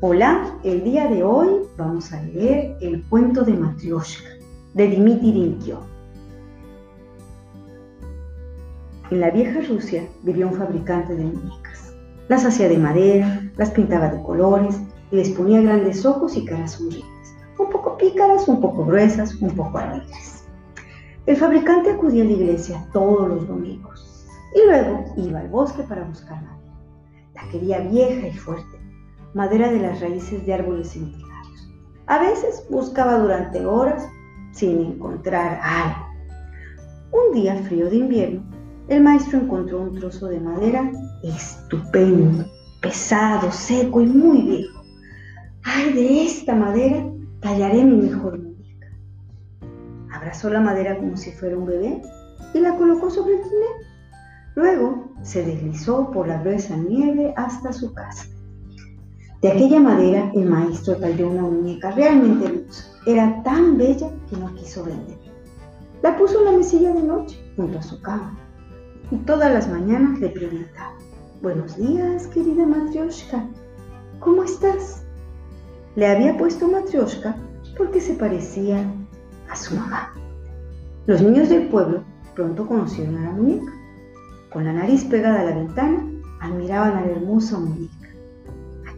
Hola, el día de hoy vamos a leer el cuento de Matryoshka de Dmitri Rinkio. En la vieja Rusia vivía un fabricante de muñecas. Las hacía de madera, las pintaba de colores y les ponía grandes ojos y caras sonrientes, un poco pícaras, un poco gruesas, un poco alegres. El fabricante acudía a la iglesia todos los domingos y luego iba al bosque para buscar madera. La quería vieja y fuerte madera de las raíces de árboles centenarios. A veces buscaba durante horas sin encontrar algo. Un día frío de invierno, el maestro encontró un trozo de madera estupendo, pesado, seco y muy viejo. ¡Ay, de esta madera tallaré mi mejor muñeca! Abrazó la madera como si fuera un bebé y la colocó sobre el trineo. Luego se deslizó por la gruesa nieve hasta su casa. De aquella madera el maestro talló una muñeca realmente hermosa. Era tan bella que no quiso vender. La puso en la mesilla de noche junto a su cama y todas las mañanas le preguntaba, Buenos días, querida Matryoshka, ¿cómo estás? Le había puesto Matryoshka porque se parecía a su mamá. Los niños del pueblo pronto conocieron a la muñeca. Con la nariz pegada a la ventana, admiraban a la hermosa muñeca.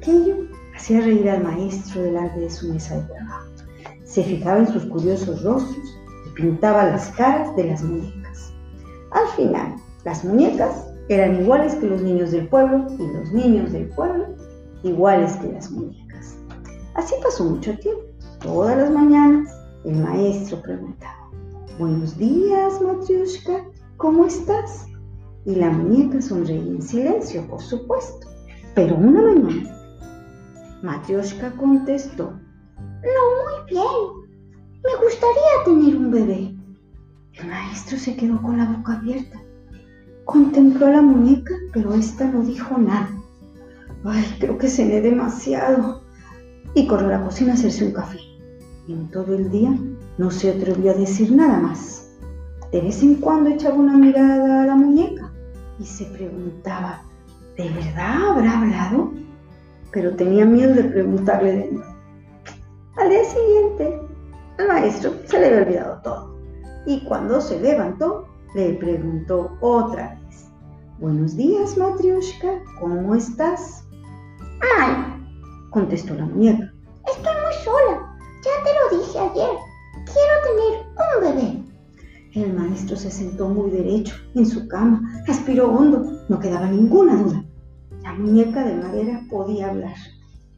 Aquello hacía reír al maestro delante de su mesa de trabajo. Se fijaba en sus curiosos rostros y pintaba las caras de las muñecas. Al final, las muñecas eran iguales que los niños del pueblo y los niños del pueblo iguales que las muñecas. Así pasó mucho tiempo. Todas las mañanas el maestro preguntaba, Buenos días, Matriushka, ¿cómo estás? Y la muñeca sonreía en silencio, por supuesto. Pero una mañana Matryoshka contestó, No, muy bien. Me gustaría tener un bebé. El maestro se quedó con la boca abierta. Contempló a la muñeca, pero ésta no dijo nada. Ay, creo que cené demasiado. Y corrió a la cocina a hacerse un café. En todo el día no se atrevió a decir nada más. De vez en cuando echaba una mirada a la muñeca y se preguntaba, ¿de verdad habrá hablado? Pero tenía miedo de preguntarle de nuevo. Al día siguiente, al maestro se le había olvidado todo y cuando se levantó, le preguntó otra vez. Buenos días, Matryoshka, ¿cómo estás? Mal, contestó la muñeca. Estoy muy sola, ya te lo dije ayer. Quiero tener un bebé. El maestro se sentó muy derecho en su cama, aspiró hondo, no quedaba ninguna duda. La muñeca de madera podía hablar.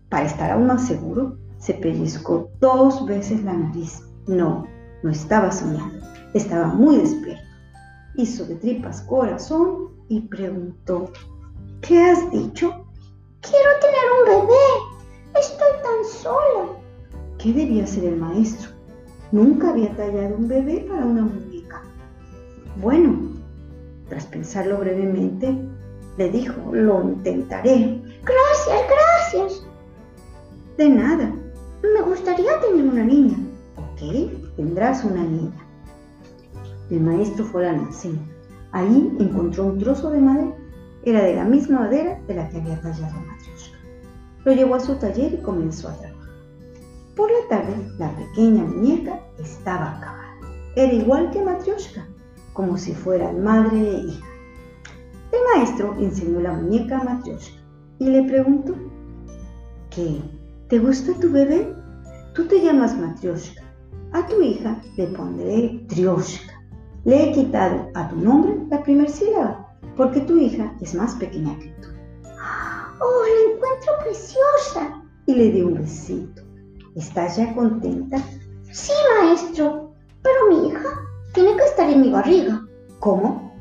Para estar aún más seguro, se pellizcó dos veces la nariz. No, no estaba soñando, estaba muy despierto. Hizo de tripas corazón y preguntó, ¿qué has dicho? Quiero tener un bebé. Estoy tan sola. ¿Qué debía hacer el maestro? Nunca había tallado un bebé para una muñeca. Bueno, tras pensarlo brevemente, le dijo, lo intentaré. Gracias, gracias. De nada. Me gustaría tener una niña. Ok, tendrás una niña. El maestro fue a la almacén. Ahí encontró un trozo de madera. Era de la misma madera de la que había tallado Matryoshka. Lo llevó a su taller y comenzó a trabajar. Por la tarde, la pequeña muñeca estaba acabada. Era igual que Matryoshka, como si fueran madre e hija. El maestro enseñó la muñeca a Matryoshka y le preguntó, ¿qué? ¿Te gusta tu bebé? Tú te llamas Matryoshka. A tu hija le pondré Tryoshka. Le he quitado a tu nombre la primera sílaba porque tu hija es más pequeña que tú. ¡Oh, la encuentro preciosa! Y le dio un besito. ¿Estás ya contenta? Sí, maestro, pero mi hija tiene que estar en mi barriga. ¿Cómo?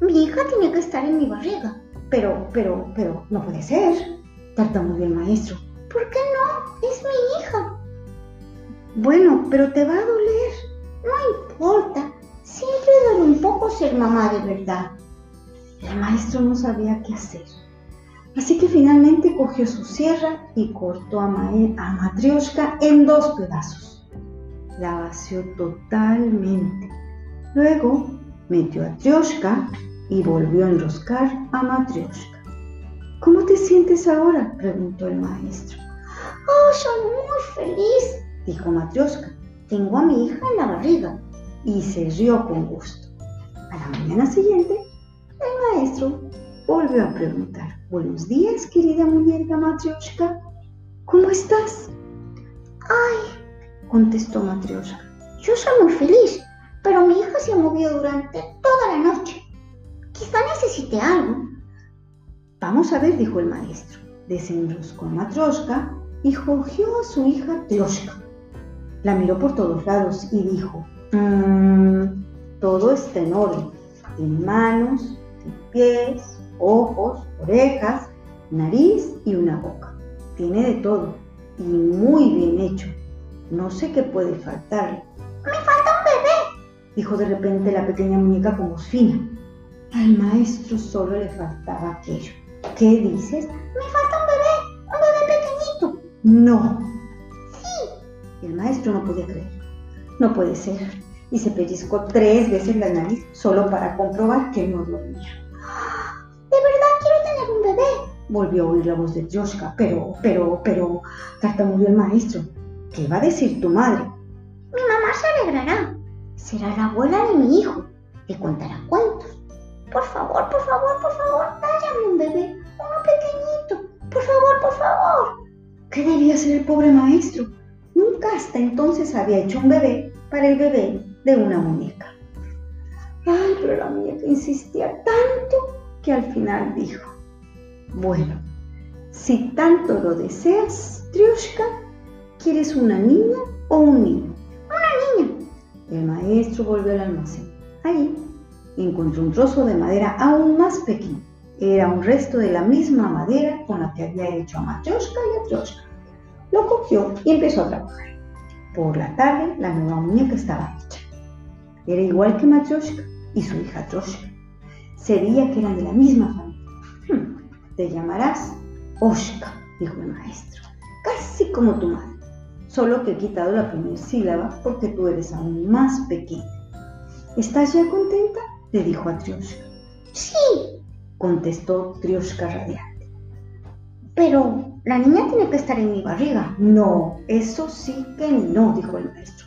Mi hija tiene que estar en mi barriga. Pero, pero, pero, no puede ser. muy el maestro. ¿Por qué no? Es mi hija. Bueno, pero te va a doler. No importa. Siempre duele un poco ser mamá de verdad. El maestro no sabía qué hacer. Así que finalmente cogió su sierra y cortó a, a Matryoshka en dos pedazos. La vació totalmente. Luego metió a Tryoshka y volvió a enroscar a Matryoshka. ¿Cómo te sientes ahora? preguntó el maestro. Oh, soy muy feliz, dijo Matrioshka. Tengo a mi hija en la barriga. Y se rió con gusto. A la mañana siguiente, el maestro volvió a preguntar. Buenos días, querida muñeca Matrioshka. ¿Cómo estás? Ay, contestó Matrioshka. Yo soy muy feliz, pero mi hija se movió durante toda la noche. Quizá necesite algo. Vamos a ver, dijo el maestro. Desenroscó a Matryoshka y cogió a su hija Trioshka. La miró por todos lados y dijo, mmm, todo está en orden. En manos, pies, ojos, orejas, nariz y una boca. Tiene de todo y muy bien hecho. No sé qué puede faltarle. Me falta dijo de repente la pequeña muñeca con voz fina. Al maestro solo le faltaba aquello. ¿Qué dices? Me falta un bebé, un bebé pequeñito. No. Sí. El maestro no podía creer. No puede ser. Y se pellizcó tres veces la nariz solo para comprobar que no dormía. De verdad quiero tener un bebé. Volvió a oír la voz de Joshka, pero, pero, pero, tartamudeó el maestro. ¿Qué va a decir tu madre? Mi mamá se alegrará. Será la abuela de mi hijo. Le contará cuentos. Por favor, por favor, por favor, dállame un bebé, uno pequeñito. Por favor, por favor. ¿Qué debía ser el pobre maestro? Nunca hasta entonces había hecho un bebé para el bebé de una muñeca. Ay, pero la muñeca insistía tanto que al final dijo, bueno, si tanto lo deseas, Triushka, ¿quieres una niña o un niño? Maestro volvió al almacén. Ahí encontró un trozo de madera aún más pequeño. Era un resto de la misma madera con la que había hecho a Matryoshka y a Trioshka. Lo cogió y empezó a trabajar. Por la tarde, la nueva muñeca estaba hecha. Era igual que Matryoshka y su hija Troshka. Se veía que eran de la misma familia. Hmm, te llamarás Oshka, dijo el maestro, casi como tu madre, solo que he quitado la primera sílaba porque tú eres aún más pequeña. ¿Estás ya contenta? le dijo a Trioshka. Sí, contestó Trioshka radiante. pero la niña tiene que estar en mi barriga. No, eso sí que no, dijo el maestro.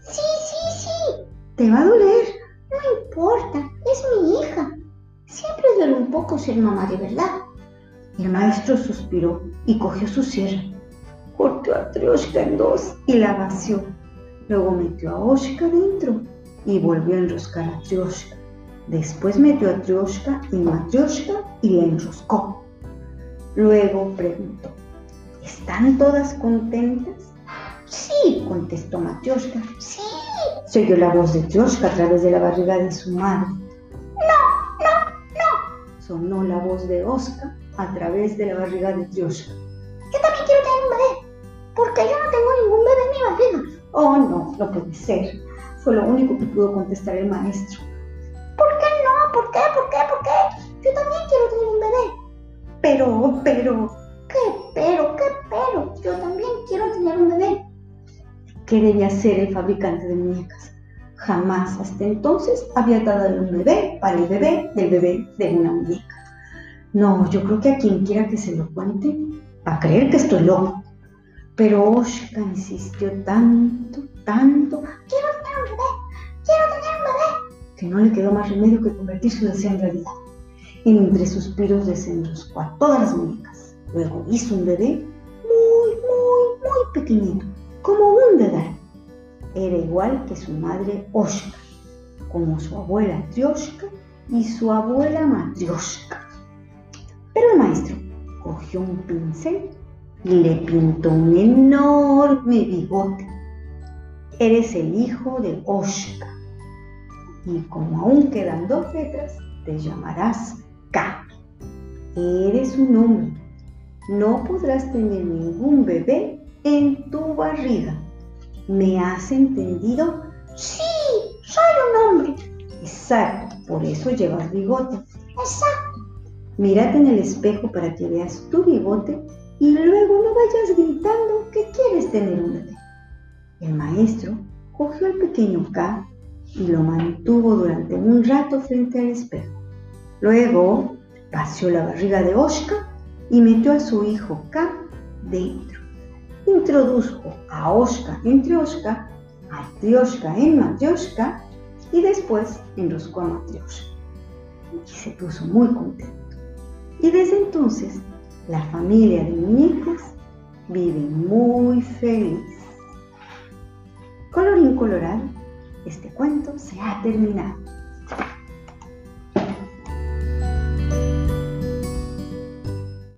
Sí, sí, sí. ¿Te va a doler? No importa, es mi hija. Siempre duele un poco ser mamá de verdad. El maestro suspiró y cogió su sierra. Cortó a Trioshka en dos y la vació. Luego metió a Oshka dentro y volvió a enroscar a Trioshka. Después metió a Trioshka y Matryoshka y la enroscó. Luego preguntó, ¿están todas contentas? Sí, contestó Matryoshka. Sí. Se oyó la voz de Trioshka a través de la barriga de su madre. No, no, no. Sonó la voz de Oshka a través de la barriga de Trioshka. Porque yo no tengo ningún bebé en mi barriga. Oh, no, no puede ser. Fue lo único que pudo contestar el maestro. ¿Por qué no? ¿Por qué? ¿Por qué? ¿Por qué? Yo también quiero tener un bebé. Pero, pero, ¿Qué pero? ¿Qué pero? Yo también quiero tener un bebé. ¿qué debía hacer el fabricante de muñecas? Jamás hasta entonces había dado un bebé para el bebé del bebé de una muñeca. No, yo creo que a quien quiera que se lo cuente va a creer que estoy loco. Pero Oshka insistió tanto, tanto, Quiero tener un bebé. Quiero tener un bebé. que no le quedó más remedio que convertir su deseo en realidad. Y entre suspiros desenroscó a todas las muñecas. Luego hizo un bebé muy, muy, muy pequeñito, como un dedal. Era igual que su madre Oshka, como su abuela Trioshka y su abuela Matryoshka. Pero el maestro cogió un pincel y le pintó un enorme bigote. Eres el hijo de Oshka. Y como aún quedan dos letras, te llamarás K. Eres un hombre. No podrás tener ningún bebé en tu barriga. ¿Me has entendido? Sí, soy un hombre. Exacto, por eso llevas bigote. Exacto. Mírate en el espejo para que veas tu bigote y luego no vayas gritando que quieres tener un bebé. El maestro cogió al pequeño K y lo mantuvo durante un rato frente al espejo. Luego vació la barriga de Oshka y metió a su hijo K dentro. Introdujo a Oshka en Trioshka, a Trioshka en Matryoshka y después enroscó a Matryoshka. Y se puso muy contento. Y desde entonces la familia de muñecos vive muy feliz. Colorín colorado, este cuento se ha terminado.